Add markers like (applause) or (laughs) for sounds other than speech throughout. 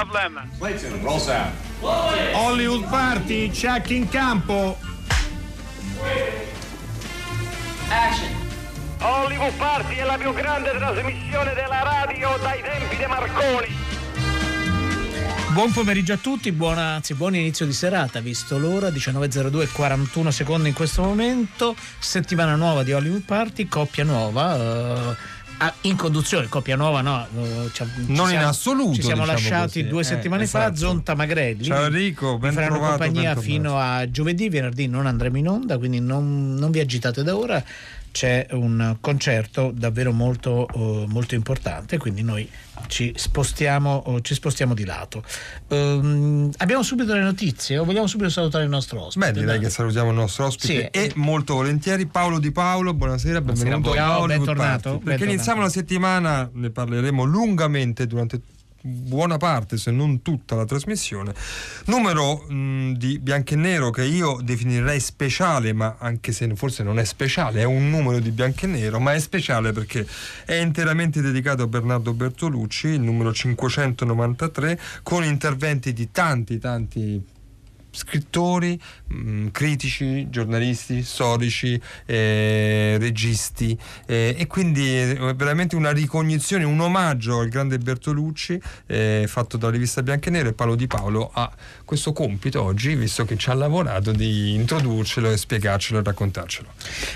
Problem. Clayton, roll sound. Hollywood Party, check in campo. Action. Hollywood Party è la più grande trasmissione della radio dai tempi di Marconi. Buon pomeriggio a tutti, buona, anzi buon inizio di serata, visto l'ora, 19.02 41 secondi in questo momento, settimana nuova di Hollywood Party, coppia nuova. eh, ah, in conduzione, coppia nuova no, eh, ci- ci Non in siamo- assoluto, Ci siamo diciamo lasciati così. due Eh, settimane fa, esatto. Zonta Magrelli. Ciao Enrico, ben faranno trovato, compagnia ben fino a giovedì, venerdì non andremo in onda, quindi non, non vi agitate da ora. C'è un concerto davvero molto, eh, molto importante, quindi noi ci spostiamo, oh, ci spostiamo di lato. Ehm, abbiamo subito le notizie o vogliamo subito salutare il nostro ospite? Beh, direi Dai. che salutiamo il nostro ospite Sì. e molto volentieri Paolo Di Paolo, buonasera, benvenuto Ciao, bentornato, Party. Perché bentornato. iniziamo la settimana, ne parleremo lungamente durante buona parte, se non tutta la trasmissione. Numero mh, di bianco e nero che io definirei speciale, ma anche se forse non è speciale, è un numero di bianco e nero, ma è speciale perché è interamente dedicato a Bernardo Bertolucci, il numero 593, con interventi di tanti, tanti scrittori, mh, critici, giornalisti, storici, eh, registi eh, e quindi è veramente una ricognizione, un omaggio al grande Bertolucci eh, fatto dalla rivista Bianca e Nero e Paolo Di Paolo ha questo compito oggi, visto che ci ha lavorato, di introdurcelo e spiegarcelo e raccontarcelo.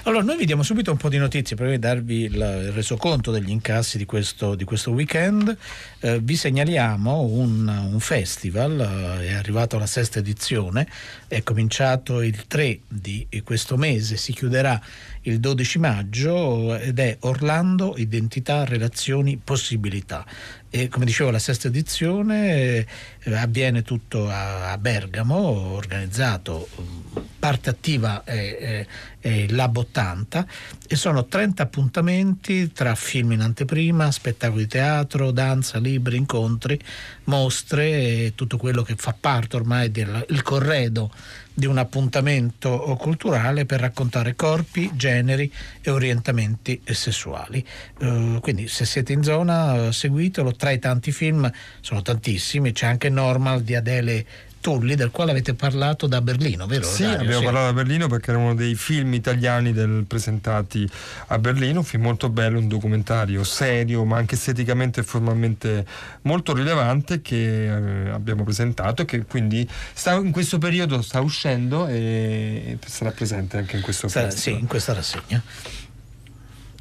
Allora, noi vi diamo subito un po' di notizie per darvi il, resoconto degli incassi di questo, di questo weekend. Eh, vi segnaliamo un, un festival, eh, è arrivato alla sesta edizione, をね è cominciato il 3 di questo mese, si chiuderà il 12 maggio ed è Orlando, Identità, Relazioni, Possibilità. E come dicevo, la sesta edizione eh, avviene tutto a, Bergamo, organizzato, mm, parte attiva è, è- è Lab 80 e sono 30 appuntamenti tra film in anteprima, spettacoli di teatro, danza, libri, incontri, mostre e tutto quello che fa parte ormai del corredo di un appuntamento culturale per raccontare corpi, generi e orientamenti sessuali. Eh, quindi se siete in zona eh, seguitelo, tra i tanti film sono tantissimi, c'è anche Normal di Adele Tulli del quale avete parlato da Berlino, vero? Sì, Dario? abbiamo parlato a Berlino perché era uno dei film italiani del- presentati a Berlino, un film molto bello, un documentario serio ma anche esteticamente e formalmente molto rilevante che eh, abbiamo presentato e che quindi sta- in questo periodo sta uscendo e sarà presente anche in questo Sa- festival. sì, in questa rassegna.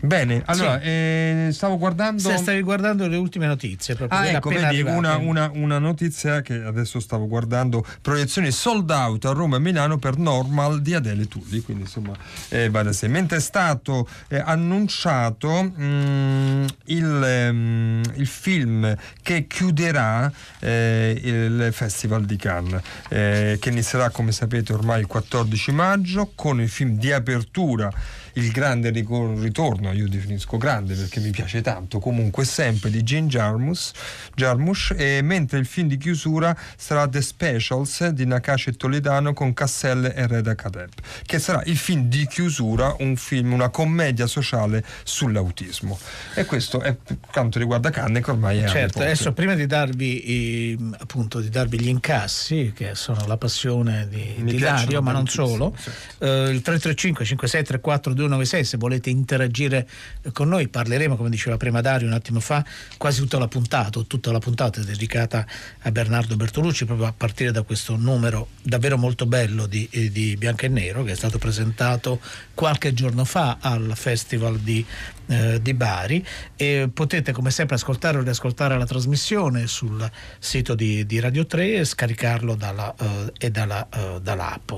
Bene, allora eh, stavo guardando... Se stavi guardando le ultime notizie, proprio Ah, ecco, vedi, una, una- una notizia che adesso stavo guardando, proiezioni sold out a Roma e Milano per Normal di Adele Tulli, quindi insomma eh, va da sé. Mentre è stato eh, annunciato mm, il, ehm, il film che chiuderà eh, il Festival di Cannes, eh, che inizierà come sapete ormai il 14 maggio con il film di apertura il grande ritorno, io definisco grande perché mi piace tanto, comunque sempre di Gene Jarmus, Jarmusch, e mentre il film di chiusura sarà The Specials di Nakache e Toledano con Casselle e Reda Kadeb, che sarà il film di chiusura, un film, una commedia sociale sull'autismo. E questo è quanto riguarda Cannes che ormai è Certo, adesso prima di darvi, eh, appunto, di darvi gli incassi, che sono la passione di, Mi di Dario, ma non solo, certo. eh, il 335 5634 296 se volete interagire eh, con noi, parleremo, come diceva prima Dario un attimo fa, quasi tutta la puntata, tutta la puntata dedicata a Bernardo Bertolucci, proprio a partire da questo numero davvero molto bello di, eh, di Bianco e Nero, che è stato presentato qualche giorno fa al Festival di eh, di Bari e potete come sempre ascoltare o riascoltare la trasmissione sul sito di, di Radio 3 e scaricarlo dalla, eh, e dalla, eh, dall'app.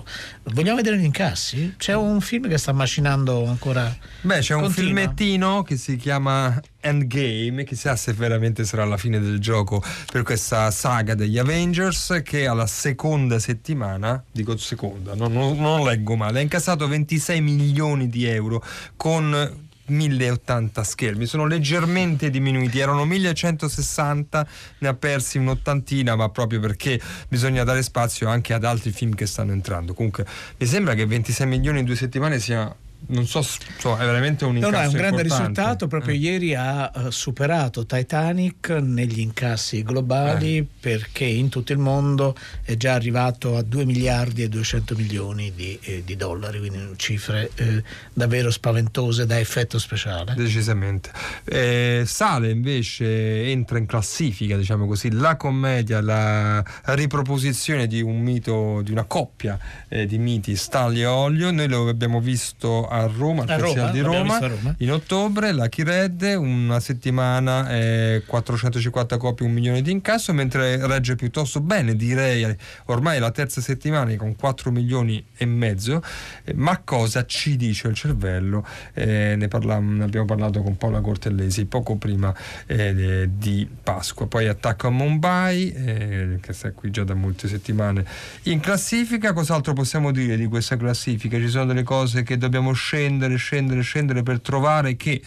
Vogliamo vedere gli incassi? C'è un film che sta macinando ancora. Beh, c'è un Continua. filmettino che si chiama Endgame, chissà se veramente sarà la fine del gioco per questa saga degli Avengers, che alla seconda settimana, dico seconda, no, non, non leggo male, ha incassato 26 milioni di euro con 1080 schermi, sono leggermente diminuiti, erano 1160, ne ha persi un'ottantina, ma proprio perché bisogna dare spazio anche ad altri film che stanno entrando. Comunque mi sembra che 26 milioni in due settimane sia non so, so, è veramente un No, incasso no, è un grande importante. risultato. Proprio Eh. ieri ha eh, superato Titanic negli incassi globali Eh. perché in tutto il mondo è già arrivato a 2 miliardi e 200 milioni di, eh, di dollari, quindi cifre eh, davvero spaventose da effetto speciale. Decisamente. Eh, sale invece, entra in classifica, diciamo così, la commedia, la riproposizione di un mito, di una coppia di miti, Stanley e Olio. Noi lo abbiamo visto a Roma, al Festival di Roma, Roma. in ottobre, la Chiredde, una settimana, eh, 450 copie, un milione di incasso, mentre regge piuttosto bene, direi, ormai la terza settimana con 4 milioni e mezzo. Eh, ma cosa ci dice il cervello? Eh, ne, parla- ne abbiamo parlato con Paola Cortellesi poco prima eh, di Pasqua. Poi attacco a Mumbai, eh, che sta qui già da molte settimane in classifica. Cos'altro possiamo dire di questa classifica? Ci sono delle cose che dobbiamo scendere, scendere, scendere per trovare che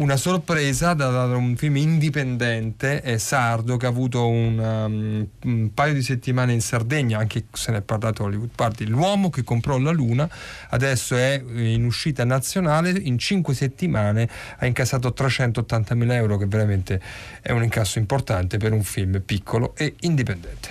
una sorpresa da, da un film indipendente è sardo che ha avuto un, um, un paio di settimane in Sardegna anche se ne è parlato a Hollywood. Party l'uomo che comprò la luna adesso è in uscita nazionale in cinque settimane ha incassato 380 mila euro che veramente è un incasso importante per un film piccolo e indipendente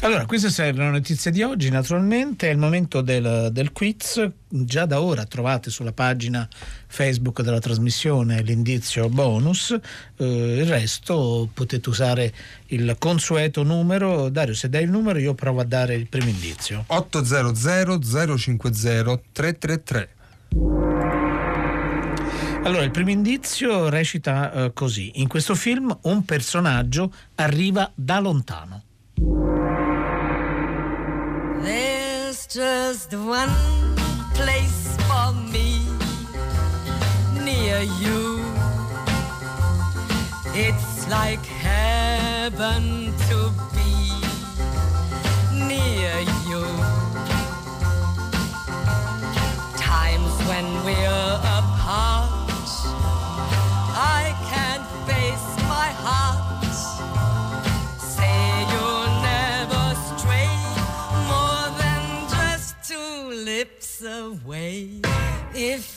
Allora, queste sono le notizie di oggi, naturalmente è il momento del, del quiz, già da ora trovate sulla pagina Facebook della trasmissione l'indizio bonus, eh, il resto potete usare il consueto numero, Dario se dai il numero io provo a dare il primo indizio. 800 050 333 Allora, il primo indizio recita eh, così, in questo film un personaggio arriva da lontano. Just one place for me near you. It's like heaven to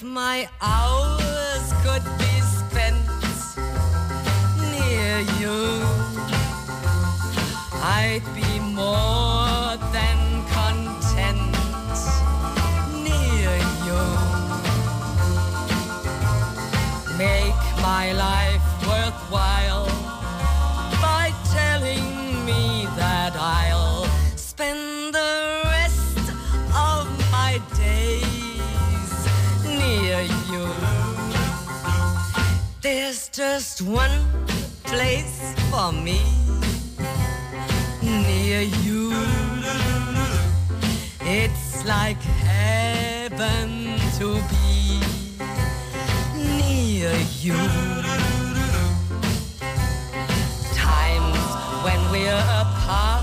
If my hours could be spent near you, I'd be more just one place for me near you. It's like heaven to be near you. Times when we're apart,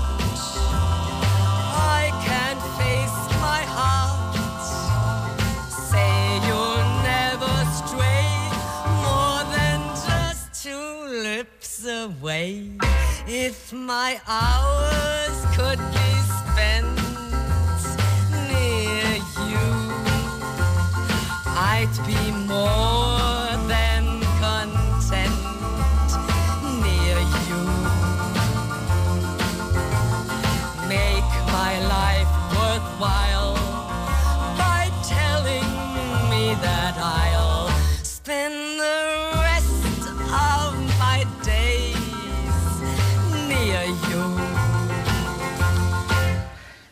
away. If my hours could be spent near you, I'd be more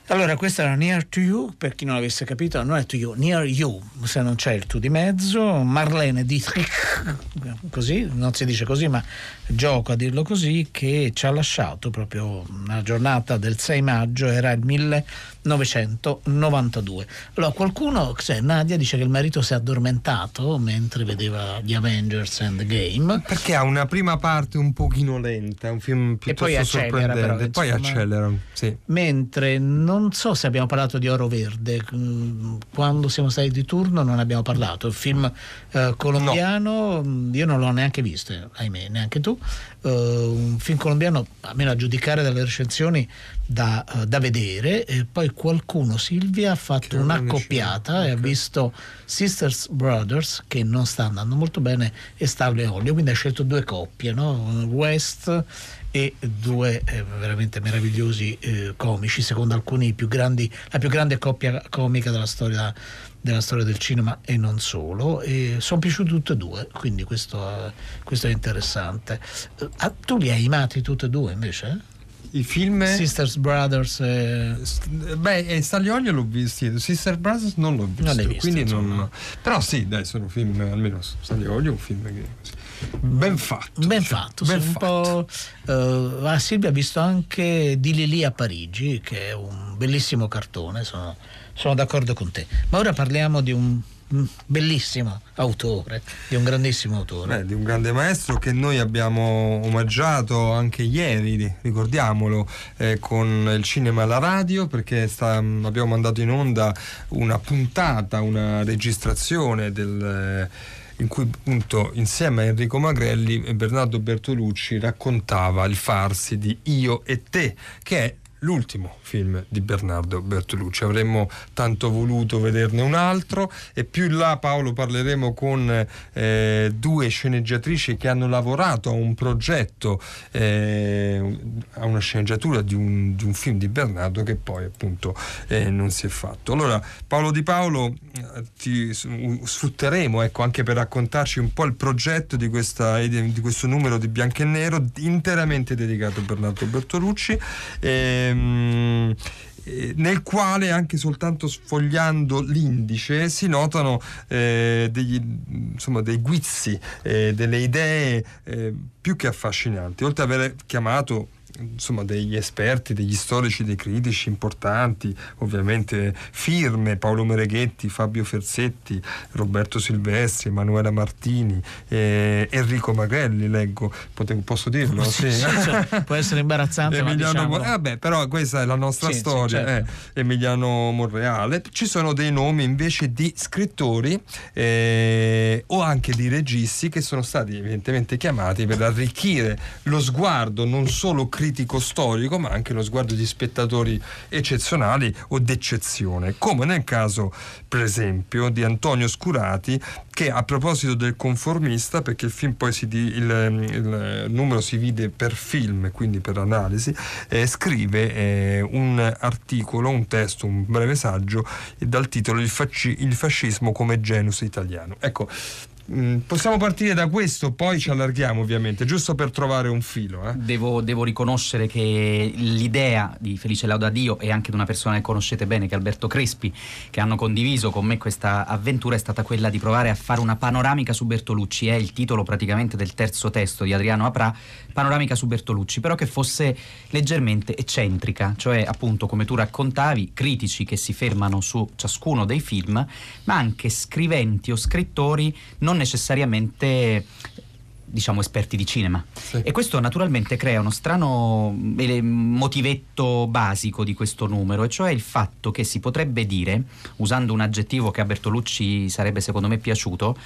Allora, questa era Near to You, per chi non l'avesse capito, non è to you, Near You, se non c'è il tu di mezzo. Marlene Dietrich, così, non si dice così, ma gioco a dirlo così, che ci ha lasciato proprio una giornata del 6 maggio, era il 1992. Allora, qualcuno, cioè, Nadia dice che il marito si è addormentato mentre vedeva gli Avengers Endgame. Perché ha una prima parte un pochino lenta, un film piuttosto poi accelera, sorprendente, però, poi insomma. accelera, sì. Mentre non so se abbiamo parlato di Oro Verde, mm, quando siamo stati di turno non abbiamo parlato. Il film eh, colombiano, mm, io non l'ho neanche visto, eh, ahimè, neanche tu. Eh, un film colombiano, almeno a giudicare dalle recensioni, da, eh, da vedere. E poi qualcuno, Silvia, ha fatto un'accoppiata e ha visto Sisters Brothers che non sta andando molto bene e Starlo e Olio, quindi ha scelto due coppie, no? West e due eh, veramente meravigliosi eh, comici, secondo alcuni più grandi, la più grande coppia comica della storia, della storia del cinema e non solo. E sono piaciuti tutti e due, quindi questo, eh, questo è interessante. Eh, ah, tu li hai amati tutti e due invece? I film... Sisters Brothers e... Beh, e Stagliolio l'ho visto, Sister Brothers non l'ho visto, Non visto, non... Però sì, dai, sono film, almeno Stagliolio è un film che... Ben fatto. Ben cioè, fatto, ben fatto. ah, Silvia ha visto anche Di Lili a Parigi, che è un bellissimo cartone, sono, sono d'accordo con te. Ma ora parliamo di un bellissimo autore, di un grandissimo autore. Beh, di un grande maestro che noi abbiamo omaggiato anche ieri, ricordiamolo, eh, con il cinema alla radio, perché sta- abbiamo mandato in onda una puntata, una registrazione del, eh, in cui appunto insieme a Enrico Magrelli e Bernardo Bertolucci raccontava il farsi di Io e te, che è l'ultimo film di Bernardo Bertolucci. Avremmo tanto voluto vederne un altro e più in là Paolo parleremo con eh, due sceneggiatrici che hanno lavorato a un progetto, eh, a una sceneggiatura di un, di un film di Bernardo che poi appunto eh, non si è fatto. Allora Paolo Di Paolo eh, ti sfrutteremo ecco, anche per raccontarci un po' il progetto di, questa, di questo numero di Bianco e Nero interamente dedicato a Bernardo Bertolucci. Ehm, eh, nel quale anche soltanto sfogliando l'indice si notano eh, degli, insomma, dei guizzi, eh, delle idee eh, più che affascinanti. Oltre ad aver chiamato insomma degli esperti, degli storici, dei critici importanti, ovviamente firme, Paolo Mereghetti, Fabio Ferzetti, Roberto Silvestri, Emanuela Martini, eh, Enrico Magrelli, leggo, Pote- posso dirlo? (laughs) Sì, sì, cioè, (laughs) può essere imbarazzante, ma Emiliano diciamolo. Mo- eh, vabbè, però questa è la nostra Sì, sì, storia, certo. eh, Emiliano Monreale. Ci sono dei nomi invece di scrittori eh, o anche di registi che sono stati evidentemente chiamati per arricchire lo sguardo non solo critico storico, ma anche lo sguardo di spettatori eccezionali o d'eccezione, come nel caso, per esempio, di Antonio Scurati, che a proposito del conformista, perché il film poi si di- il, il numero si vide per film, quindi per analisi, eh, scrive eh, un articolo, un testo, un breve saggio dal titolo Il, fasci- il fascismo come genus italiano. Ecco, mh, possiamo partire da questo, poi ci allarghiamo ovviamente, giusto per trovare un filo. eh. Devo, devo riconoscere che l'idea di Felice Lauda Dio e anche di una persona che conoscete bene, che è Alberto Crespi, che hanno condiviso con me questa avventura, è stata quella di provare a fare una panoramica su Bertolucci. È il titolo praticamente del terzo testo di Adriano Aprà, Panoramica su Bertolucci, però che fosse leggermente eccentrica, cioè appunto come tu raccontavi, critici che si fermano su ciascuno dei film, ma anche scriventi o scrittori non necessariamente diciamo esperti di cinema Sì. e questo naturalmente crea uno strano eh, motivetto basico di questo numero e cioè il fatto che si potrebbe dire usando un aggettivo che a Bertolucci sarebbe secondo me piaciuto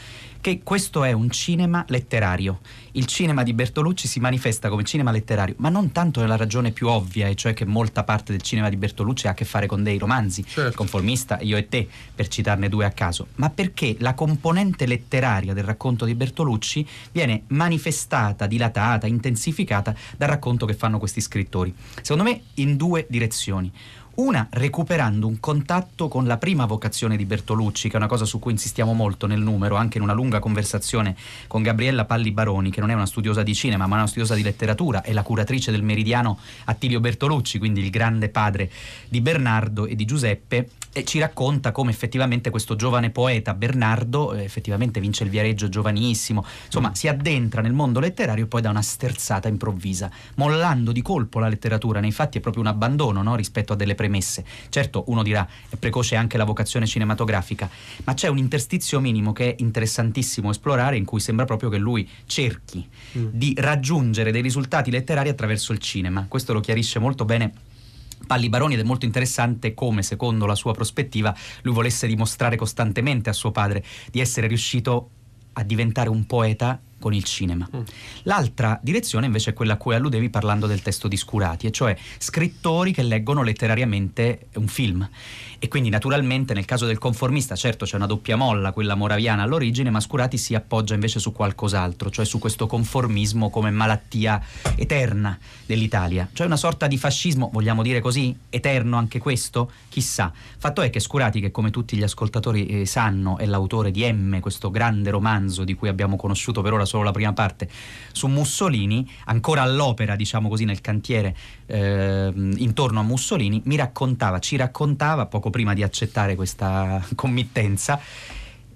che questo è un cinema letterario il cinema di Bertolucci si manifesta come cinema letterario ma non tanto nella ragione più ovvia e cioè che molta parte del cinema di Bertolucci ha a che fare con dei romanzi Certo. conformista, io e te, per citarne due a caso, ma perché la componente letteraria del racconto di Bertolucci viene manifestata, dilatata, intensificata dal racconto che fanno questi scrittori. Secondo me in due direzioni. Una recuperando un contatto con la prima vocazione di Bertolucci, che è una cosa su cui insistiamo molto nel numero, anche in una lunga conversazione con Gabriella Palli Baroni, che non è una studiosa di cinema, ma una studiosa di letteratura, è la curatrice del Meridiano Attilio Bertolucci, quindi il grande padre di Bernardo e di Giuseppe, e ci racconta come effettivamente questo giovane poeta Bernardo eh, effettivamente vince il Viareggio giovanissimo, insomma si addentra nel mondo letterario e poi dà una sterzata improvvisa, mollando di colpo la letteratura, nei fatti è proprio un abbandono no, rispetto a delle premesse. Certo uno dirà è precoce anche la vocazione cinematografica, ma c'è un interstizio minimo che è interessantissimo esplorare in cui sembra proprio che lui cerchi di raggiungere dei risultati letterari attraverso il cinema. Questo lo chiarisce molto bene Palli Baroni ed è molto interessante come, secondo la sua prospettiva, lui volesse dimostrare costantemente a suo padre di essere riuscito a diventare un poeta con il cinema. L'altra direzione invece è quella a cui alludevi parlando del testo di Scurati, e cioè scrittori che leggono letterariamente un film. E quindi naturalmente nel caso del conformista, certo c'è una doppia molla, quella moraviana all'origine, ma Scurati si appoggia invece su qualcos'altro, cioè su questo conformismo come malattia eterna dell'Italia. Cioè una sorta di fascismo, vogliamo dire così, eterno anche questo? Chissà. Fatto è che Scurati, che come tutti gli ascoltatori eh, sanno è l'autore di M, questo grande romanzo di cui abbiamo conosciuto per ora solo la prima parte, su Mussolini, ancora all'opera, diciamo così, nel cantiere eh, intorno a Mussolini, mi raccontava, ci raccontava poco prima di accettare questa (laughs) committenza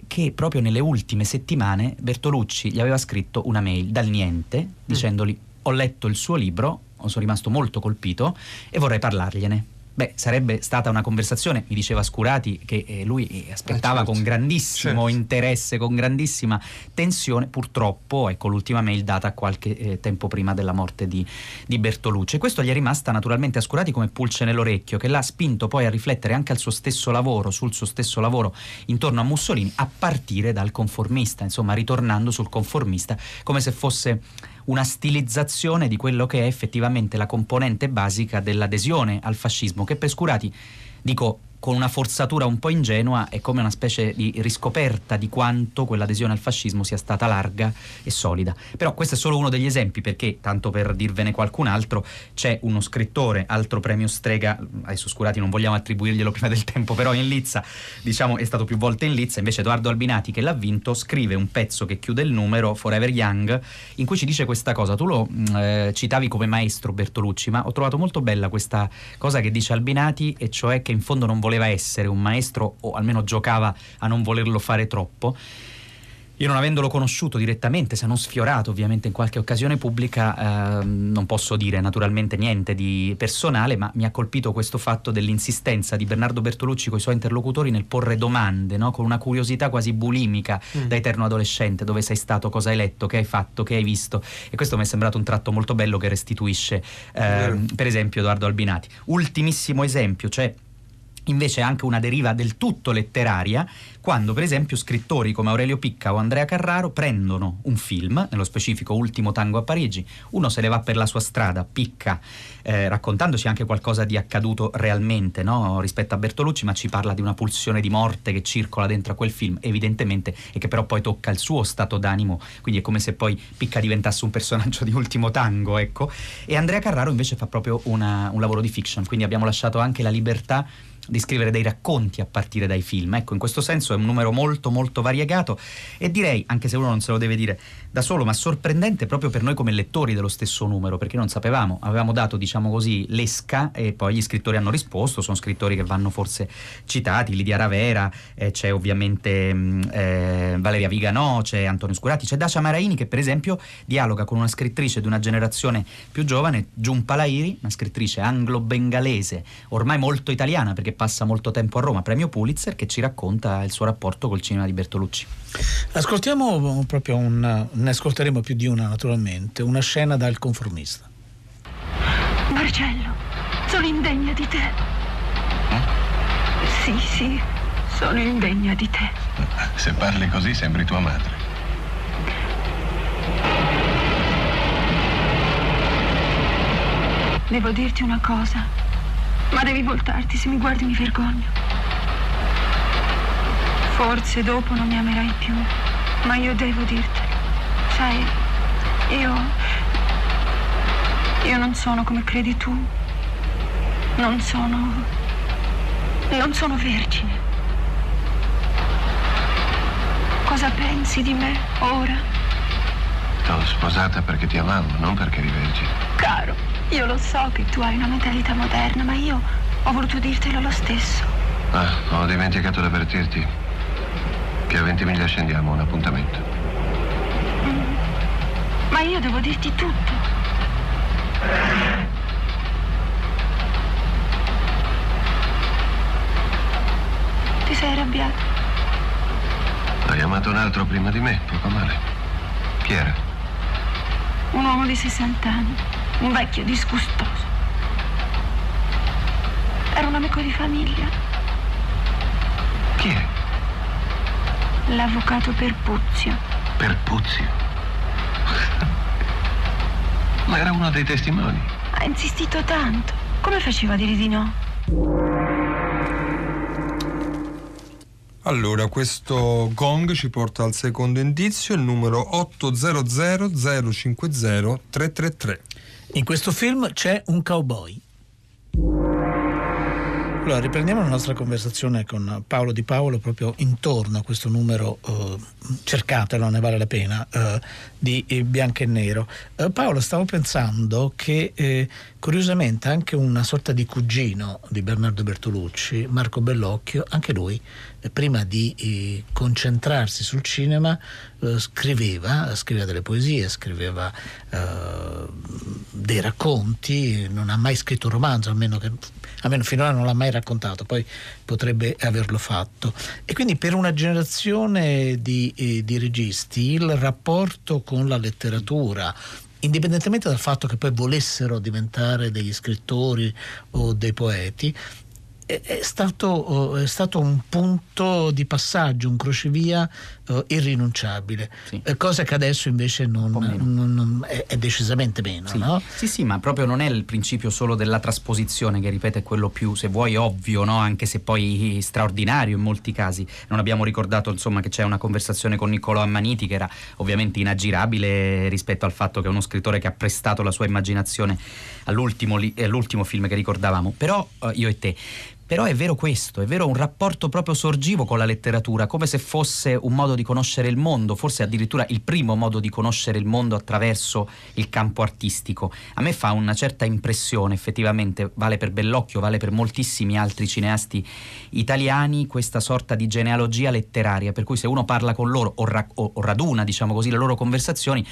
che proprio nelle ultime settimane Bertolucci gli aveva scritto una mail dal niente dicendogli ho letto il suo libro, sono rimasto molto colpito e vorrei parlargliene. Beh, sarebbe stata una conversazione, mi diceva Scurati, che eh, lui eh, aspettava Eh, certo. con grandissimo Certo. interesse, con grandissima tensione. Purtroppo, ecco, l'ultima mail data qualche eh, tempo prima della morte di, di Bertolucci. E questo gli è rimasta naturalmente a Scurati come pulce nell'orecchio, che l'ha spinto poi a riflettere anche al suo stesso lavoro, sul suo stesso lavoro intorno a Mussolini, a partire dal conformista, insomma, ritornando sul conformista come se fosse una stilizzazione di quello che è effettivamente la componente basica dell'adesione al fascismo, che per Scurati, dico con una forzatura un po' ingenua, è come una specie di riscoperta di quanto quell'adesione al fascismo sia stata larga e solida. Però questo è solo uno degli esempi, perché, tanto per dirvene qualcun altro, c'è uno scrittore, altro premio strega, adesso Scurati non vogliamo attribuirglielo prima del tempo, però in Lizza, diciamo, è stato più volte in Lizza, invece Edoardo Albinati, che l'ha vinto, scrive un pezzo che chiude il numero, Forever Young, in cui ci dice questa cosa. Tu lo mh, eh, citavi come maestro Bertolucci, ma ho trovato molto bella questa cosa che dice Albinati, e cioè che in fondo non voleva essere un maestro, o almeno giocava a non volerlo fare troppo. Io non avendolo conosciuto direttamente, se non sfiorato ovviamente in qualche occasione pubblica, ehm, non posso dire naturalmente niente di personale, ma mi ha colpito questo fatto dell'insistenza di Bernardo Bertolucci con i suoi interlocutori nel porre domande, no? con una curiosità quasi bulimica da eterno adolescente, dove sei stato, cosa hai letto, che hai fatto, che hai visto. E questo mi è sembrato un tratto molto bello che restituisce, ehm, per esempio, Edoardo Albinati. Ultimissimo esempio, cioè invece anche una deriva del tutto letteraria quando per esempio scrittori come Aurelio Picca o Andrea Carraro prendono un film, nello specifico Ultimo tango a Parigi, uno se ne va per la sua strada, Picca, eh, raccontandoci anche qualcosa di accaduto realmente no? rispetto a Bertolucci, ma ci parla di una pulsione di morte che circola dentro a quel film, evidentemente, e che però poi tocca il suo stato d'animo, quindi è come se poi Picca diventasse un personaggio di Ultimo tango, ecco. E Andrea Carraro invece fa proprio una- un lavoro di fiction, quindi abbiamo lasciato anche la libertà di scrivere dei racconti a partire dai film. Ecco, in questo senso è un numero molto molto variegato e direi, anche se uno non se lo deve dire da solo, ma sorprendente proprio per noi come lettori dello stesso numero, perché non sapevamo, avevamo dato, diciamo così, l'esca e poi gli scrittori hanno risposto, sono scrittori che vanno forse citati, Lidia Ravera, eh, c'è ovviamente mh, eh, Valeria Viganò, c'è Antonio Scurati, c'è Dacia Maraini che per esempio dialoga con una scrittrice di una generazione più giovane, Giunpa Lairi, una scrittrice anglo-bengalese, ormai molto italiana perché passa molto tempo a Roma, premio Pulitzer, che ci racconta il suo rapporto col cinema di Bertolucci. Ascoltiamo proprio un, ne ascolteremo più di una naturalmente, una scena dal conformista. Marcello, sono indegna di te. Sì, sì, sono indegna di te. Se parli così sembri tua madre. Devo dirti una cosa, ma devi voltarti, se mi guardi mi vergogno. Forse dopo non mi amerai più, ma io devo dirtelo. Sai, io... Io non sono come credi tu. Non sono... Non sono vergine. Cosa pensi di me ora? T'ho sposata perché ti amavo, non perché eri vergine. Caro, io lo so che tu hai una mentalità moderna, ma io ho voluto dirtelo lo stesso. Ah, ho dimenticato di avvertirti che a 20 miglia scendiamo a un appuntamento. Io devo dirti tutto. Ti sei arrabbiato? Hai amato un altro prima di me, poco male. Chi era? Un uomo di 60 anni, un vecchio disgustoso. Era un amico di famiglia, Chi è? l'avvocato Perpuzio. Perpuzio. Ma era uno dei testimoni. Ha insistito tanto. Come faceva a dire di no? Allora, questo gong ci porta al secondo indizio, il numero 800 050 333. In questo film c'è un cowboy. Allora, riprendiamo la nostra conversazione con Paolo Di Paolo proprio intorno a questo numero, eh, cercatelo, ne vale la pena, eh, di eh, Bianco e Nero. Eh, Paolo, stavo pensando che eh, curiosamente anche una sorta di cugino di Bernardo Bertolucci, Marco Bellocchio, anche lui, eh, prima di concentrarsi sul cinema, scriveva, scriveva delle poesie, scriveva dei racconti, non ha mai scritto un romanzo, almeno, che, almeno finora non l'ha mai raccontato, poi potrebbe averlo fatto. E quindi per una generazione di, eh, di registi il rapporto con la letteratura, indipendentemente dal fatto che poi volessero diventare degli scrittori o dei poeti, è, stato, eh, è stato un punto di passaggio, un crocevia eh, irrinunciabile, Sì. Eh, cosa che adesso invece non, non- non- è, è decisamente meno. Sì. no? sì, sì, ma proprio non è il principio solo della trasposizione, che ripeto è quello più, se vuoi, ovvio, no? anche se poi straordinario in molti casi. Non abbiamo ricordato insomma, che c'è una conversazione con Niccolò Ammaniti che era ovviamente inaggirabile rispetto al fatto che è uno scrittore che ha prestato la sua immaginazione all'ultimo, all'ultimo film che ricordavamo. Però eh, io e te. Però è vero questo, è vero un rapporto proprio sorgivo con la letteratura, come se fosse un modo di conoscere il mondo, forse addirittura il primo modo di conoscere il mondo attraverso il campo artistico. A me fa una certa impressione, effettivamente, vale per Bellocchio, vale per moltissimi altri cineasti italiani, questa sorta di genealogia letteraria, per cui se uno parla con loro o, ra- o- raduna, diciamo così, le loro conversazioni,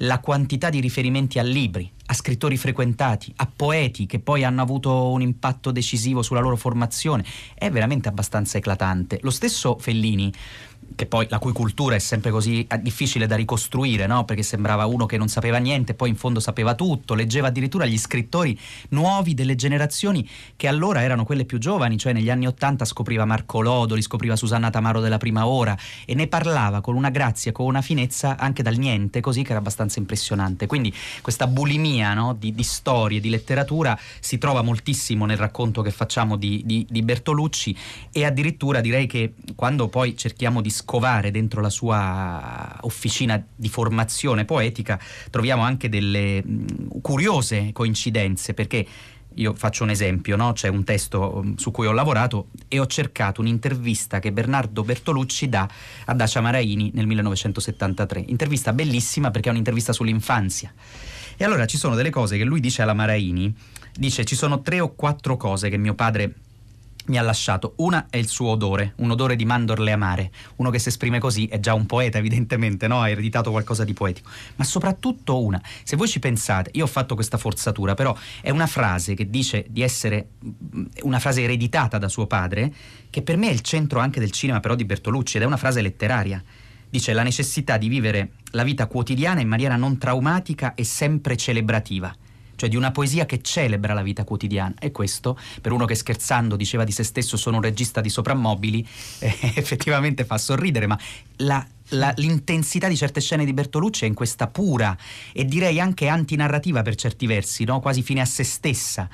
la quantità di riferimenti a libri, a scrittori frequentati, a poeti che poi hanno avuto un impatto decisivo sulla loro formazione, è veramente abbastanza eclatante. Lo stesso Fellini, che poi la cui cultura è sempre così eh, difficile da ricostruire, no? perché sembrava uno che non sapeva niente, poi in fondo sapeva tutto, leggeva addirittura gli scrittori nuovi delle generazioni che allora erano quelle più giovani, cioè negli anni Ottanta scopriva Marco Lodoli, scopriva Susanna Tamaro della prima ora e ne parlava con una grazia, con una finezza anche dal niente, così che era abbastanza impressionante. Quindi questa bulimia no? di, di storie, di letteratura si trova moltissimo nel racconto che facciamo di, di- di Bertolucci e addirittura direi che quando poi cerchiamo di scovare dentro la sua officina di formazione poetica troviamo anche delle mh, curiose coincidenze perché io faccio un esempio, no? c'è un testo um, su cui ho lavorato e ho cercato un'intervista che Bernardo Bertolucci dà a Dacia Maraini nel 1973. Intervista bellissima perché è un'intervista sull'infanzia. E allora ci sono delle cose che lui dice alla Maraini, dice ci sono tre o quattro cose che mio padre mi ha lasciato. Una è il suo odore, un odore di mandorle amare. Uno che si esprime così è già un poeta, evidentemente, no? Ha ereditato qualcosa di poetico. Ma soprattutto una, se voi ci pensate, io ho fatto questa forzatura, però è una frase che dice di essere mm, una frase ereditata da suo padre, che per me è il centro anche del cinema, però di Bertolucci, ed è una frase letteraria. Dice la necessità di vivere la vita quotidiana in maniera non traumatica e sempre celebrativa cioè di una poesia che celebra la vita quotidiana. E questo, per uno che scherzando diceva di se stesso sono un regista di soprammobili, (laughs) eh, effettivamente fa sorridere, ma la- la- l'intensità di certe scene di Bertolucci è in questa pura e direi anche antinarrativa per certi versi, no? quasi fine a se stessa.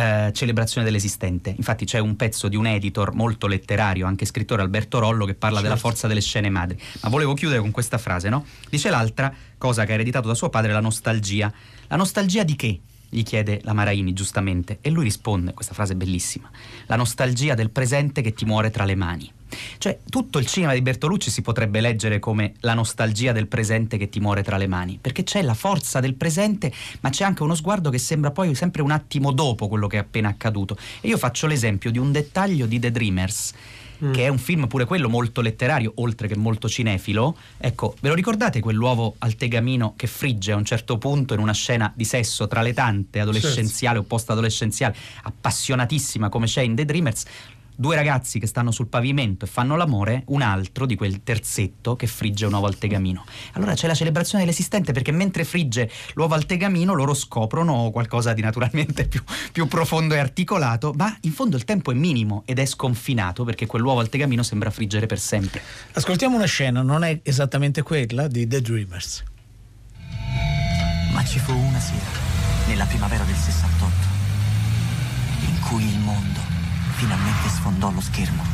eh, celebrazione dell'esistente. Infatti c'è un pezzo di un editor molto letterario, anche scrittore Alberto Rollo, che parla della forza delle scene madri. Ma volevo chiudere con questa frase, no? Dice l'altra cosa che ha ereditato da suo padre, la nostalgia. La nostalgia di che? gli chiede la Maraini giustamente e lui risponde, questa frase bellissima, la nostalgia del presente che ti muore tra le mani. Cioè tutto il cinema di Bertolucci si potrebbe leggere come la nostalgia del presente che ti muore tra le mani, perché c'è la forza del presente, ma c'è anche uno sguardo che sembra poi sempre un attimo dopo quello che è appena accaduto. E io faccio l'esempio di un dettaglio di The Dreamers, che è un film pure quello molto letterario, oltre che molto cinefilo. Ecco, ve lo ricordate quell'uovo al tegamino che frigge a un certo punto in una scena di sesso tra le tante, adolescenziale o post-adolescenziale, appassionatissima come c'è in The Dreamers? Due ragazzi che stanno sul pavimento e fanno l'amore, un altro di quel terzetto che frigge un uovo al tegamino. Allora c'è la celebrazione dell'esistente perché mentre frigge l'uovo al tegamino loro scoprono qualcosa di naturalmente più, più profondo e articolato, ma in fondo il tempo è minimo ed è sconfinato perché quell'uovo al tegamino sembra friggere per sempre. Ascoltiamo una scena, non è esattamente quella di The Dreamers. Ma Ci fu una sera, nella primavera del 68, in cui il mondo finalmente sfondò lo schermo.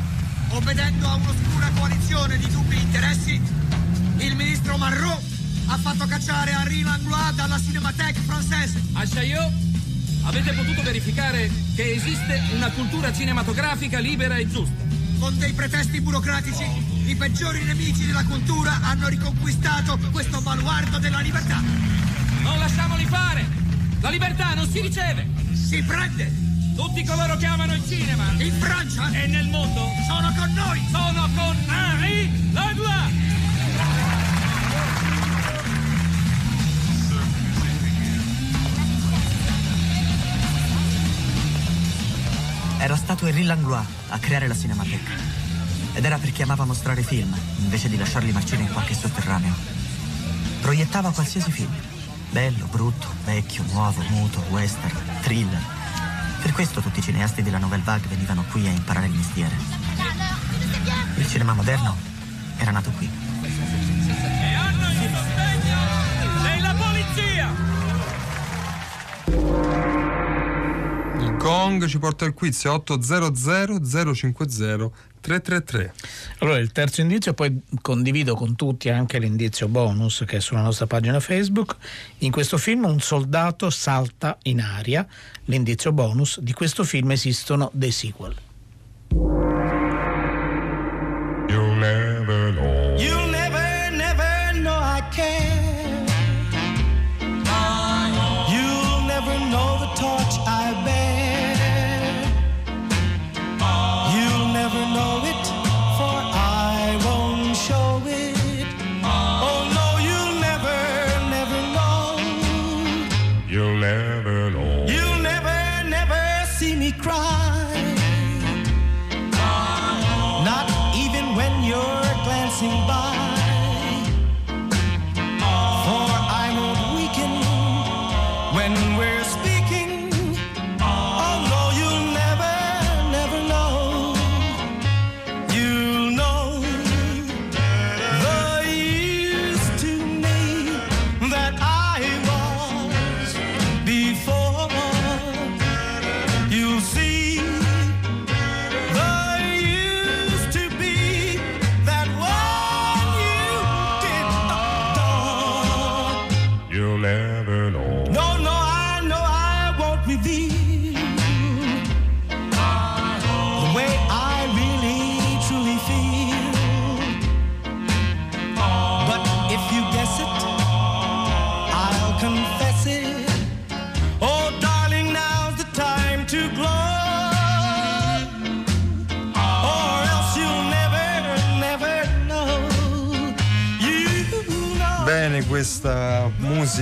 Obbedendo a un'oscura coalizione di dubbi interessi, il ministro Marrot ha fatto cacciare Henri Langlois dalla Cinémathèque française. A Chaillot avete potuto verificare che esiste una cultura cinematografica libera e giusta. Con dei pretesti burocratici, i peggiori nemici della cultura hanno riconquistato questo baluardo della libertà. Non lasciamoli fare! La libertà non si riceve! Si prende! Tutti coloro che amano il cinema In Francia e nel mondo sono con noi! sono con Henri Langlois! Era stato Henri Langlois a creare la Cinematheque. Ed era perché amava mostrare film, invece di lasciarli marcire in qualche sotterraneo. Proiettava qualsiasi film. Bello, brutto, vecchio, nuovo, muto, western, thriller. Per questo tutti i cineasti della Nouvelle Vague venivano qui a imparare il mestiere. Il cinema moderno era nato qui. Il gong ci porta al quiz 800 050 333. Allora, il terzo indizio, poi condivido con tutti anche l'indizio bonus che è sulla nostra pagina Facebook. In questo film un soldato salta in aria. L'indizio bonus di questo film esistono dei sequel.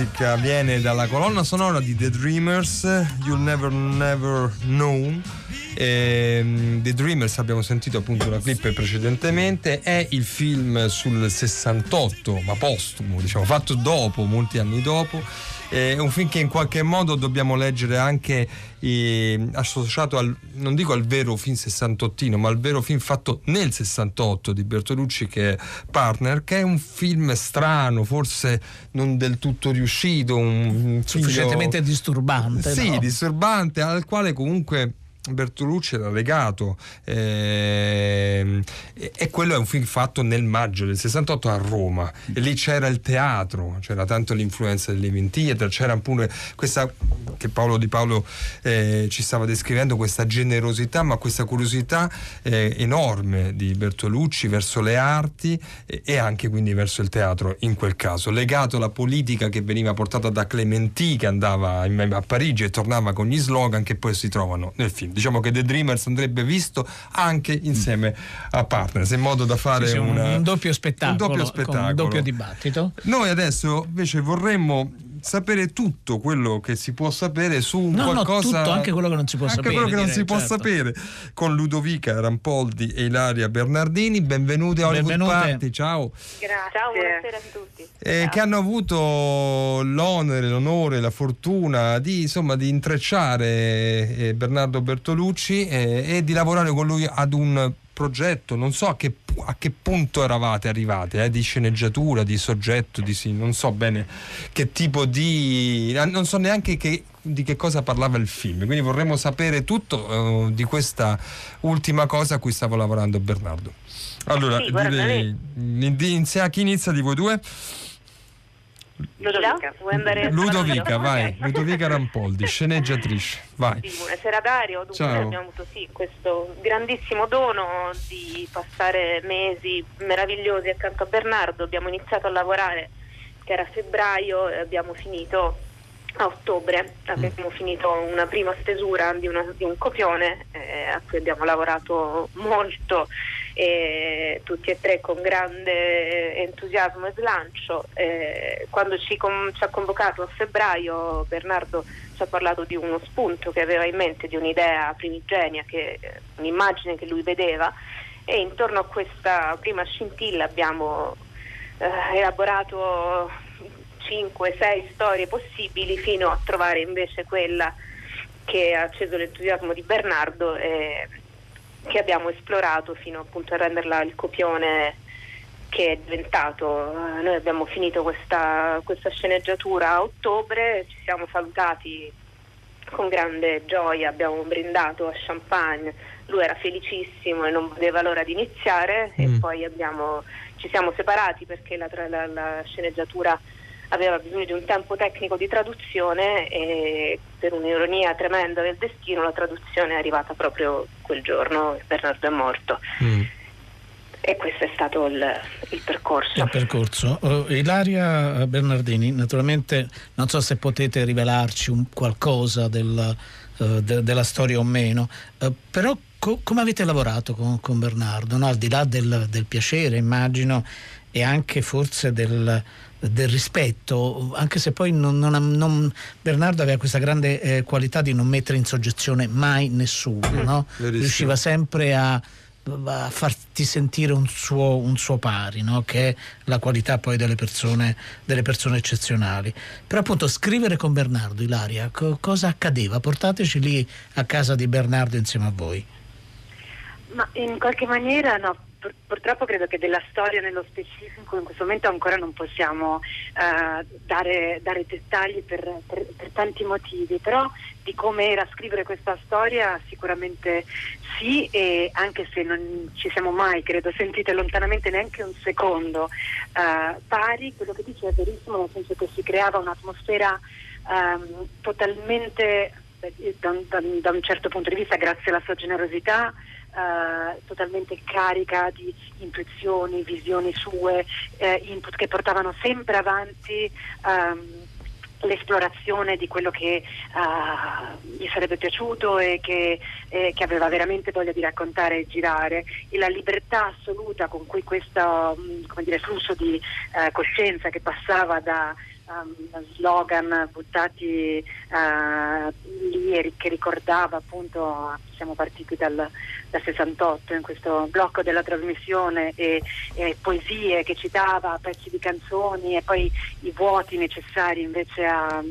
Musica viene dalla colonna sonora di The Dreamers, You'll Never Never Know. Ehm, The Dreamers abbiamo sentito appunto una clip precedentemente è il film sul 68 ma postumo diciamo fatto dopo molti anni dopo è un film che in qualche modo dobbiamo leggere anche eh, associato al non dico al vero film sessantottino ma al vero film fatto nel 68 di Bertolucci che è Partner che è un film strano forse non del tutto riuscito un figlio- Sufficientemente disturbante. sì, no? disturbante, al quale comunque Bertolucci era legato ehm, e, quello è un film fatto nel maggio del 68 a Roma. E lì c'era il teatro c'era tanto l'influenza del Living Theater c'era pure questa che Paolo Di Paolo eh, ci stava descrivendo questa generosità ma questa curiosità eh, enorme di Bertolucci verso le arti e, anche quindi verso il teatro in quel caso. Legato alla politica che veniva portata da Clementi che andava a Parigi e tornava con gli slogan che poi si trovano nel film diciamo che The Dreamers andrebbe visto anche insieme a Partners in modo da fare Sì, sì, un, una- un doppio spettacolo, un doppio con un spettacolo. doppio dibattito. noi adesso invece vorremmo sapere tutto quello che si può sapere su un No, no, qualcosa tutto, anche quello che non si può anche sapere, quello che non direi, si può certo. sapere con Ludovica Rampoldi e Ilaria Bernardini benvenuti a Hollywood Benvenute. Party ciao Grazie. Ciao, buonasera a tutti. eh, che hanno avuto l'onere, l'onore, la fortuna di, insomma, di intrecciare eh, Bernardo Bertolucci eh, e di lavorare con lui ad un progetto, non so a che, a che punto eravate arrivati, eh, di sceneggiatura, di soggetto, di sì, non so bene che tipo di... ah, non so neanche che, di che cosa parlava il film, quindi vorremmo sapere tutto eh, di questa ultima cosa a cui stavo lavorando Bernardo. Allora, Sì, direi, inizia, chi inizia di voi due? Ludovica, vuoi andare Ludovica, vai, Ludovica Rampoldi, sceneggiatrice, vai. Sì, buonasera Dario, dunque Ciao. abbiamo avuto sì, questo grandissimo dono di passare mesi meravigliosi accanto a Bernardo, abbiamo iniziato a lavorare che era a febbraio e abbiamo finito a ottobre abbiamo mm. finito una prima stesura di, uno, di un copione eh, a cui abbiamo lavorato molto eh, tutti e tre con grande entusiasmo e slancio. Eh, quando ci, com- ci, ha convocato a febbraio Bernardo ci ha parlato di uno spunto che aveva in mente, di un'idea primigenia, che, eh, un'immagine che lui vedeva e intorno a questa prima scintilla abbiamo eh, elaborato 5, 6 storie possibili fino a trovare invece quella che ha acceso l'entusiasmo di Bernardo e che abbiamo esplorato fino appunto a renderla il copione che è diventato. Noi abbiamo finito questa, questa sceneggiatura a ottobre, ci siamo salutati con grande gioia, abbiamo brindato a champagne, lui era felicissimo e non vedeva l'ora di iniziare mm. e poi abbiamo, ci siamo separati perché la, la, la sceneggiatura aveva bisogno di un tempo tecnico di traduzione e per un'ironia tremenda del destino la traduzione è arrivata proprio quel giorno e Bernardo è morto. E questo è stato il, il percorso. il percorso. Eh, Ilaria Bernardini, naturalmente non so se potete rivelarci un qualcosa del, eh, de- della storia o meno, eh, però co- come avete lavorato con, con Bernardo? no? Al di là del, del piacere, immagino, e anche forse del, del rispetto, anche se poi non- non non- Bernardo aveva questa grande eh, qualità di non mettere in soggezione mai nessuno, no? Verissimo. riusciva sempre a a farti sentire un suo, un suo pari, no? che è la qualità poi delle persone, delle persone eccezionali. Però appunto scrivere con Bernardo, Ilaria, co- cosa accadeva? Portateci lì a casa di Bernardo insieme a voi. Ma in qualche maniera no, pur- purtroppo credo che della storia nello specifico in questo momento ancora non possiamo eh, dare, dare dettagli per, per- per tanti motivi, però di come era scrivere questa storia sicuramente sì e anche se non ci siamo mai, credo, sentite lontanamente neanche un secondo eh, pari, quello che dice è verissimo nel senso che si creava un'atmosfera ehm, totalmente da un- da un certo punto di vista, grazie alla sua generosità, eh, totalmente carica di intuizioni, visioni sue, eh, input che portavano sempre avanti ehm, l'esplorazione di quello che eh, gli sarebbe piaciuto e che, eh, che aveva veramente voglia di raccontare e girare. E la libertà assoluta con cui questo mh, come dire, flusso di eh, coscienza che passava da um, slogan buttati eh, lì che ricordava appunto siamo partiti dal, dal 68 in questo blocco della trasmissione e, e poesie che citava pezzi di canzoni e poi i vuoti necessari invece a,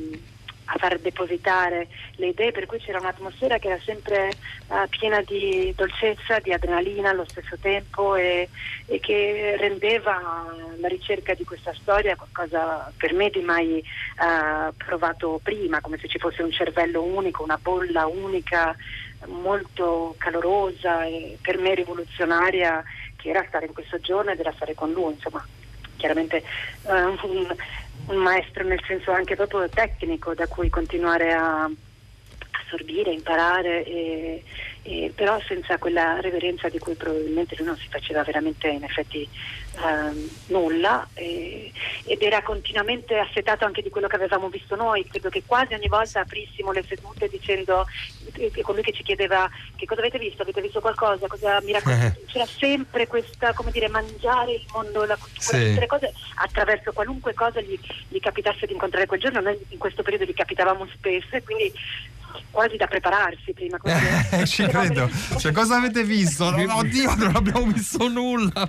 a far depositare le idee per cui c'era un'atmosfera che era sempre eh, piena di dolcezza, di adrenalina allo stesso tempo e, e che rendeva la ricerca di questa storia qualcosa per me di mai eh, provato prima, come se ci fosse un cervello unico, una bolla unica, molto calorosa e per me rivoluzionaria che era stare in questo giorno ed era stare con lui, insomma. Chiaramente un, un maestro nel senso anche proprio tecnico da cui continuare a assorbire, imparare, e, e però senza quella reverenza di cui probabilmente lui non si faceva veramente in effetti ehm, nulla e- ed era continuamente assetato anche di quello che avevamo visto noi, credo che quasi ogni volta aprissimo le sedute dicendo e e colui che ci chiedeva che cosa avete visto, avete visto qualcosa, cosa mi (laughs) raccontate, c'era sempre questa come dire mangiare il mondo, la cultura, Sì. tutte le cose attraverso qualunque cosa gli, gli capitasse di incontrare. Quel giorno, noi in questo periodo gli capitavamo spesso e quindi quasi da prepararsi prima. Eh, (laughs) ci credo. (laughs) Cioè, cosa avete visto? No, oddio, non abbiamo visto nulla.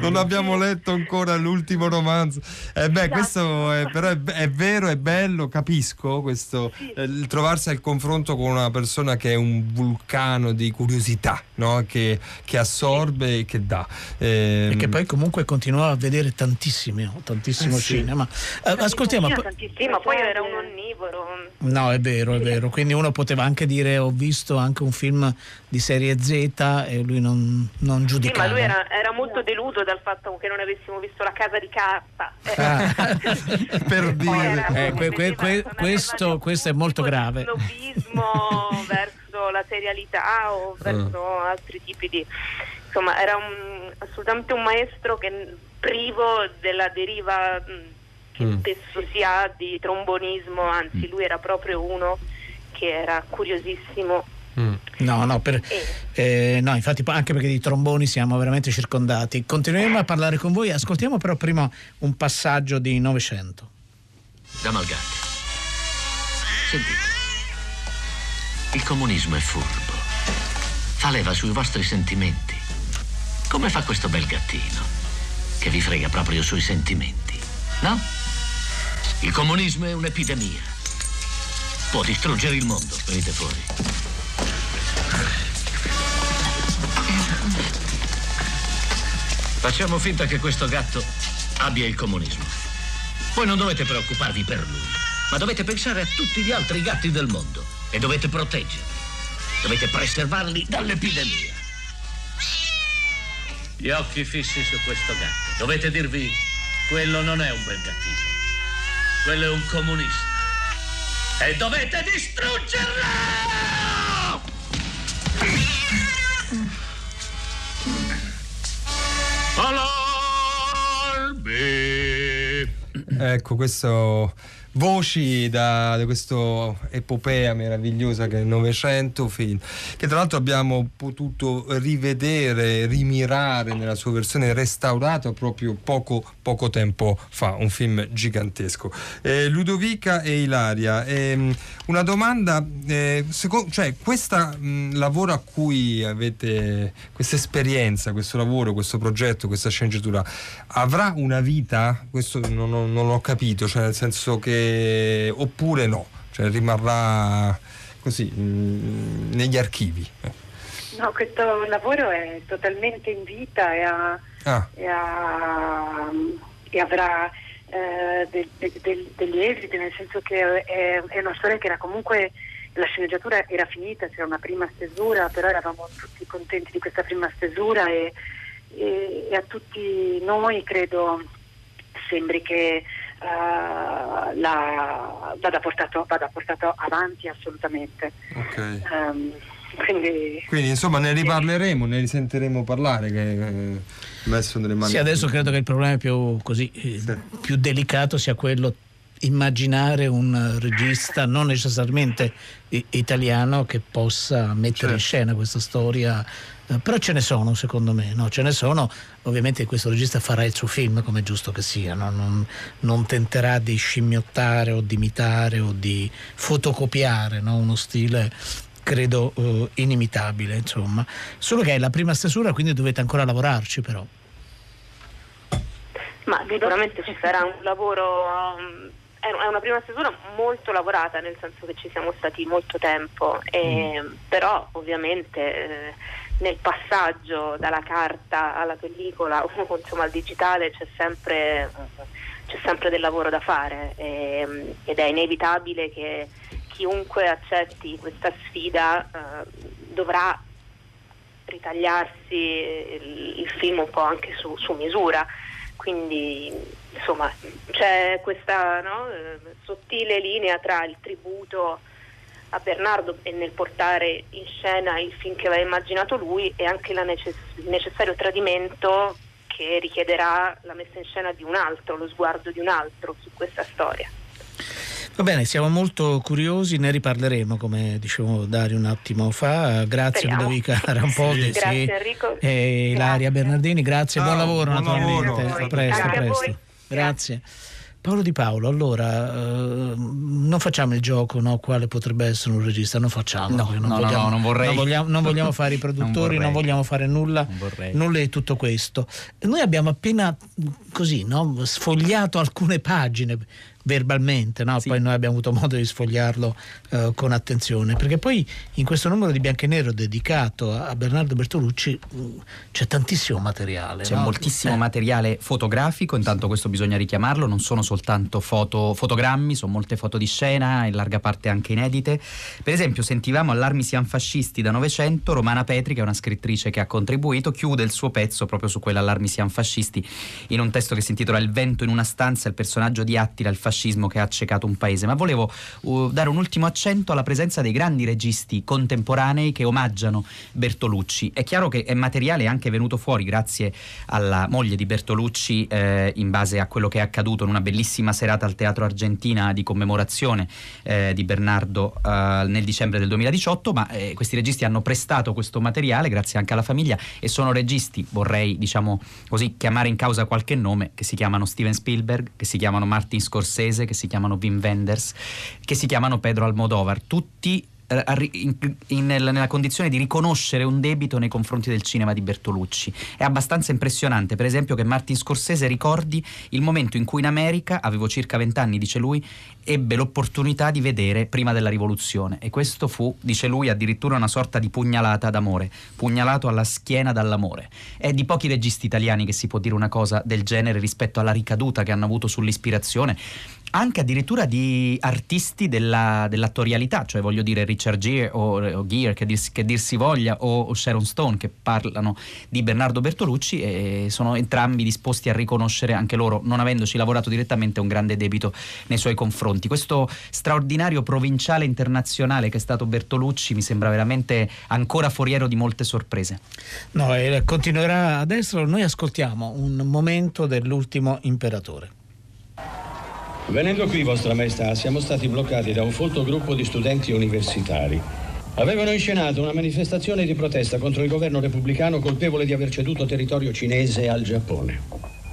Non, abbiamo letto ancora l'ultimo romanzo. Eh beh, questo è, però è, è vero, è bello, capisco questo, eh, il trovarsi al confronto con una persona che è un vulcano di curiosità, no? che, che assorbe e che dà. E Ehm, che poi comunque continuava a vedere tantissimo, tantissimo Eh sì. cinema. Eh, ascoltiamo, ma poi era un onnivoro. no è vero, è vero, quindi uno poteva anche dire ho visto anche un film di serie Z e lui non, non Sì, giudicava. ma lui era, era molto deluso dal fatto che non avessimo visto la casa di carta. (laughs) Ah, (laughs) per dire. Eh, que- que- que- questo, questo è molto grave. snobismo (laughs) verso la serialità o verso altri tipi di... Insomma, era un- assolutamente un maestro che privo della deriva che Mm. spesso si ha di trombonismo, anzi lui era proprio uno che era curiosissimo. No, no, per- eh, no, infatti anche perché di tromboni siamo veramente circondati. Continueremo a parlare con voi, ascoltiamo però prima un passaggio di Novecento. Damalgate. Sentite. Il comunismo è furbo. Fa leva sui vostri sentimenti. Come fa questo bel gattino? Che vi frega proprio sui sentimenti. No? Il comunismo è un'epidemia. Può distruggere il mondo. Venite fuori. Facciamo finta che questo gatto abbia il comunismo. Voi non dovete preoccuparvi per lui, ma dovete pensare a tutti gli altri gatti del mondo e dovete proteggerli. Dovete preservarli dall'epidemia. Gli occhi fissi su questo gatto. Dovete dirvi, quello non è un bel gattino. Quello è un comunista. E dovete distruggerlo! Ecco, questo voci da, da questa epopea meravigliosa che è il Novecento, film, che tra l'altro abbiamo potuto rivedere, rimirare nella sua versione restaurata proprio poco, poco tempo fa, un film gigantesco. Eh, Ludovica e Ilaria, ehm, una domanda, eh, seco- cioè questo lavoro a cui avete, questa esperienza, questo lavoro, questo progetto, questa sceneggiatura, avrà una vita? Questo non, ho- non l'ho capito, cioè nel senso che oppure no, cioè rimarrà così mm, negli archivi. No, questo lavoro è totalmente in vita e, ha- Ah. e ha- e avrà eh, de- de- del- degli esiti, nel senso che è, è una storia che era comunque, la sceneggiatura era finita, c'era una prima stesura, però eravamo tutti contenti di questa prima stesura e, e- e a tutti noi credo sembri che eh, la- vada, portato, vada portato avanti assolutamente. Ok. Ehm, quindi Quindi insomma ne riparleremo, ne risentiremo parlare che eh, messo nelle mani. Sì, adesso credo che il problema più, così, eh, più delicato sia quello immaginare un regista non necessariamente italiano che possa mettere Certo. in scena questa storia eh, però ce ne sono secondo me no? ce ne sono ovviamente questo regista farà il suo film come è giusto che sia no? non, non tenterà di scimmiottare o di imitare o di fotocopiare no? uno stile credo eh, inimitabile insomma solo che è la prima stesura quindi dovete ancora lavorarci però Ma sicuramente ci sarà un lavoro, um, è una prima stesura molto lavorata, nel senso che ci siamo stati molto tempo, e- però ovviamente eh, nel passaggio dalla carta alla pellicola o (laughs) insomma al digitale c'è sempre, c'è sempre del lavoro da fare e- ed è inevitabile che chiunque accetti questa sfida eh, dovrà ritagliarsi il, il film un po' anche su, su misura. Quindi insomma c'è questa no, eh, sottile linea tra il tributo a Bernardo e nel portare in scena il film che aveva immaginato lui e anche la necess- il necessario tradimento che richiederà la messa in scena di un altro, lo sguardo di un altro su questa storia. Va bene, siamo molto curiosi, ne riparleremo come dicevo Dario un attimo fa. Grazie Speriamo. Ludovica Rampoldi (laughs) Sì. Grazie, Enrico. e Ilaria Bernardini, grazie, buon Ciao, lavoro buon naturalmente. lavoro. A presto, a presto. Grazie. Paolo Di Paolo, allora eh, non facciamo il gioco, no? Quale potrebbe essere un regista? Non facciamo. No, perché no, vogliamo, no, non vorrei. vogliamo, non vogliamo fare i (laughs) Non produttori, non, vogliamo fare nulla, Non nulla di tutto questo. Noi abbiamo appena così, no? sfogliato alcune pagine verbalmente, no? poi noi abbiamo avuto modo di sfogliarlo eh, con attenzione, perché poi in questo numero di Bianco e Nero dedicato a Bernardo Bertolucci mh, c'è tantissimo materiale. C'è no? moltissimo Eh. materiale fotografico, intanto questo bisogna richiamarlo, non sono soltanto foto, fotogrammi, sono molte foto di scena, in larga parte anche inedite. Per esempio sentivamo Allarmi siamo fascisti da Novecento, Romana Petri, che è una scrittrice che ha contribuito, chiude il suo pezzo proprio su quell'Allarmi siamo fascisti in un testo che si intitola Il vento in una stanza, il personaggio di Attila, il fascismo che ha accecato un paese. Ma volevo uh, dare un ultimo accento alla presenza dei grandi registi contemporanei che omaggiano Bertolucci. È chiaro che è materiale anche venuto fuori grazie alla moglie di Bertolucci eh, in base a quello che è accaduto in una bellissima serata al Teatro Argentina di commemorazione eh, di Bernardo eh, nel dicembre del 2018, ma eh, questi registi hanno prestato questo materiale grazie anche alla famiglia e sono registi, vorrei diciamo così chiamare in causa qualche nome, che si chiamano Steven Spielberg, che si chiamano Martin Scorsese, che si chiamano Wim Wenders, che si chiamano Pedro Almodovar, tutti in- in- nel- nella condizione di riconoscere un debito nei confronti del cinema di Bertolucci. È abbastanza impressionante, per esempio, che Martin Scorsese ricordi il momento in cui in America, avevo circa vent'anni, dice lui, ebbe l'opportunità di vedere prima della rivoluzione e questo fu, dice lui, addirittura una sorta di pugnalata d'amore, pugnalato alla schiena dall'amore. È di pochi registi italiani che si può dire una cosa del genere rispetto alla ricaduta che hanno avuto sull'ispirazione anche addirittura di artisti della- dell'attorialità, cioè voglio dire Richard Gere o, o Gere che dir, che dir si voglia o, o Sharon Stone che parlano di Bernardo Bertolucci e sono entrambi disposti a riconoscere anche loro, non avendoci lavorato direttamente, un grande debito nei suoi confronti. Questo straordinario provinciale internazionale che è stato Bertolucci mi sembra veramente ancora foriero di molte sorprese. No, e continuerà ad esserlo. Noi ascoltiamo un momento dell'ultimo imperatore. Venendo qui, Vostra Maestà, siamo stati bloccati da un folto gruppo di studenti universitari. Avevano inscenato una manifestazione di protesta contro il governo repubblicano colpevole di aver ceduto territorio cinese al Giappone.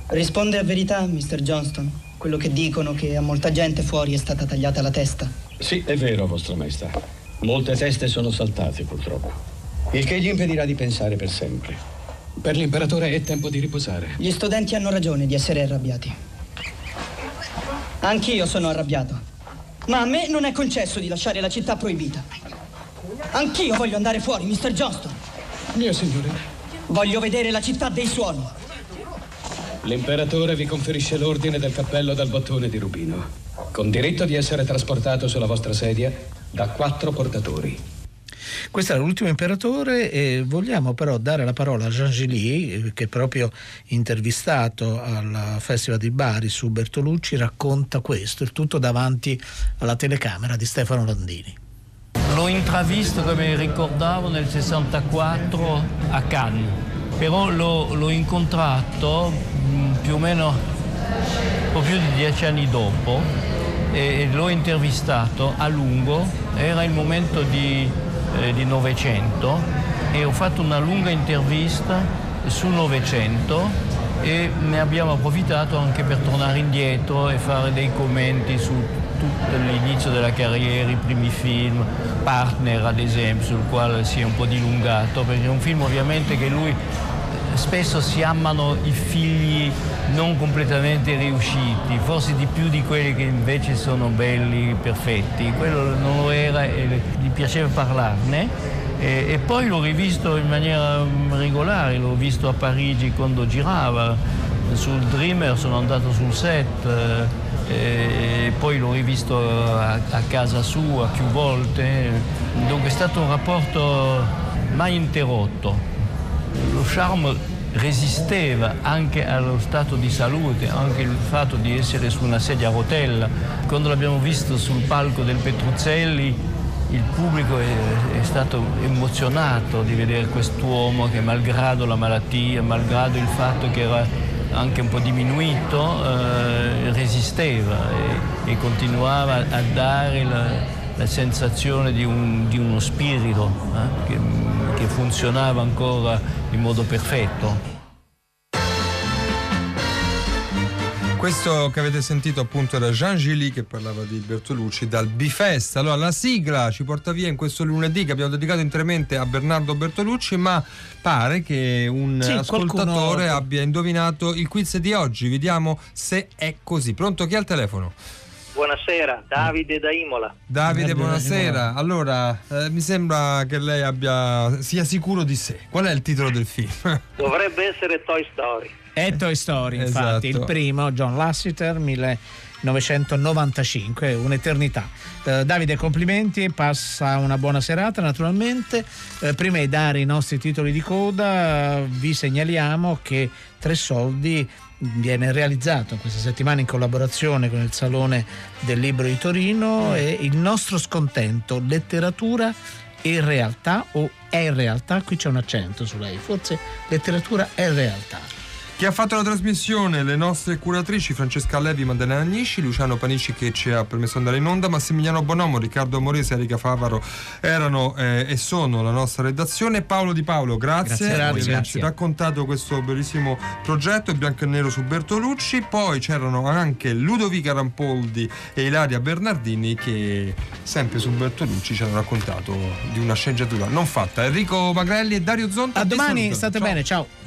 Risponde a verità, Mr. Johnston, quello che dicono che a molta gente fuori è stata tagliata la testa. Sì, è vero, Vostra Maestà. Molte teste sono saltate, purtroppo. Il che gli impedirà di pensare per sempre. Per l'imperatore è tempo di riposare. Gli studenti hanno ragione di essere arrabbiati. Anch'io sono arrabbiato. Ma a me non è concesso di lasciare la città proibita. Anch'io voglio andare fuori, Mr. Johnston. Mio signore. Voglio vedere la città dei suoni. L'imperatore vi conferisce l'ordine del cappello dal bottone di rubino, con diritto di essere trasportato sulla vostra sedia da quattro portatori. Questo era l'ultimo imperatore e vogliamo però dare la parola a Jean Gilly eh, che proprio intervistato al Festival di Bari su Bertolucci racconta questo, il tutto davanti alla telecamera di Stefano Landini. L'ho intravisto, come ricordavo, nel 64 a Cannes, però l'ho, l'ho incontrato mh, più o meno un po' più di dieci anni dopo e l'ho intervistato a lungo, era il momento di, eh, di Novecento e ho fatto una lunga intervista sul Novecento e ne abbiamo approfittato anche per tornare indietro e fare dei commenti su tutto l'inizio della carriera, i primi film, Partner ad esempio, sul quale si è un po' dilungato, perché è un film ovviamente che lui spesso si amano i figli non completamente riusciti, forse di più di quelli che invece sono belli, perfetti. Quello non lo era e gli piaceva parlarne. E, e poi l'ho rivisto in maniera mm, regolare, l'ho visto a Parigi quando girava, sul Dreamer sono andato sul set, eh, e poi l'ho rivisto a, a casa sua più volte, dunque è stato un rapporto mai interrotto. Lo charme resisteva anche allo stato di salute, anche il fatto di essere su una sedia a rotella. Quando l'abbiamo visto sul palco del Petruzzelli, il pubblico è, è stato emozionato di vedere quest'uomo che malgrado la malattia, malgrado il fatto che era anche un po' diminuito, eh, resisteva e, e continuava a dare la, la sensazione di, un- di uno spirito eh, che, che funzionava ancora in modo perfetto. Questo che avete sentito appunto era Jean Gilly che parlava di Bertolucci dal Bifest. Allora la sigla ci porta via in questo lunedì che abbiamo dedicato interamente a Bernardo Bertolucci, ma pare che un Sì, ascoltatore qualcuno- abbia indovinato il quiz di oggi. Vediamo se è così. Pronto chi ha il telefono? Buonasera, Davide da Imola. Davide, buonasera. Allora, eh, mi sembra che lei abbia sia sicuro di sé. Qual è il titolo del film? (laughs) Dovrebbe essere Toy Story. È Toy Story, infatti, Esatto. il primo, John Lasseter, 1995, un'eternità. Eh, Davide, complimenti, passa una buona serata naturalmente. Eh, prima di dare i nostri titoli di coda, vi segnaliamo che Tre Soldi viene realizzato questa settimana in collaborazione con il Salone del Libro di Torino e il nostro scontento, letteratura e realtà o è realtà, qui c'è un accento su lei, forse letteratura è realtà. Chi ha fatto la trasmissione? Le nostre curatrici Francesca Levi, Maddalena Agnisci, Luciano Panici che ci ha permesso di andare in onda, Massimiliano Bonomo, Riccardo Morese e Erika Favaro erano eh, e sono la nostra redazione. Paolo Di Paolo, grazie, Grazie, per averci raccontato questo bellissimo progetto bianco e nero su Bertolucci. Poi c'erano anche Ludovica Rampoldi e Ilaria Bernardini che sempre su Bertolucci ci hanno raccontato di una sceneggiatura non fatta. Enrico Magrelli e Dario Zonta. A domani, state Ciao. bene, ciao.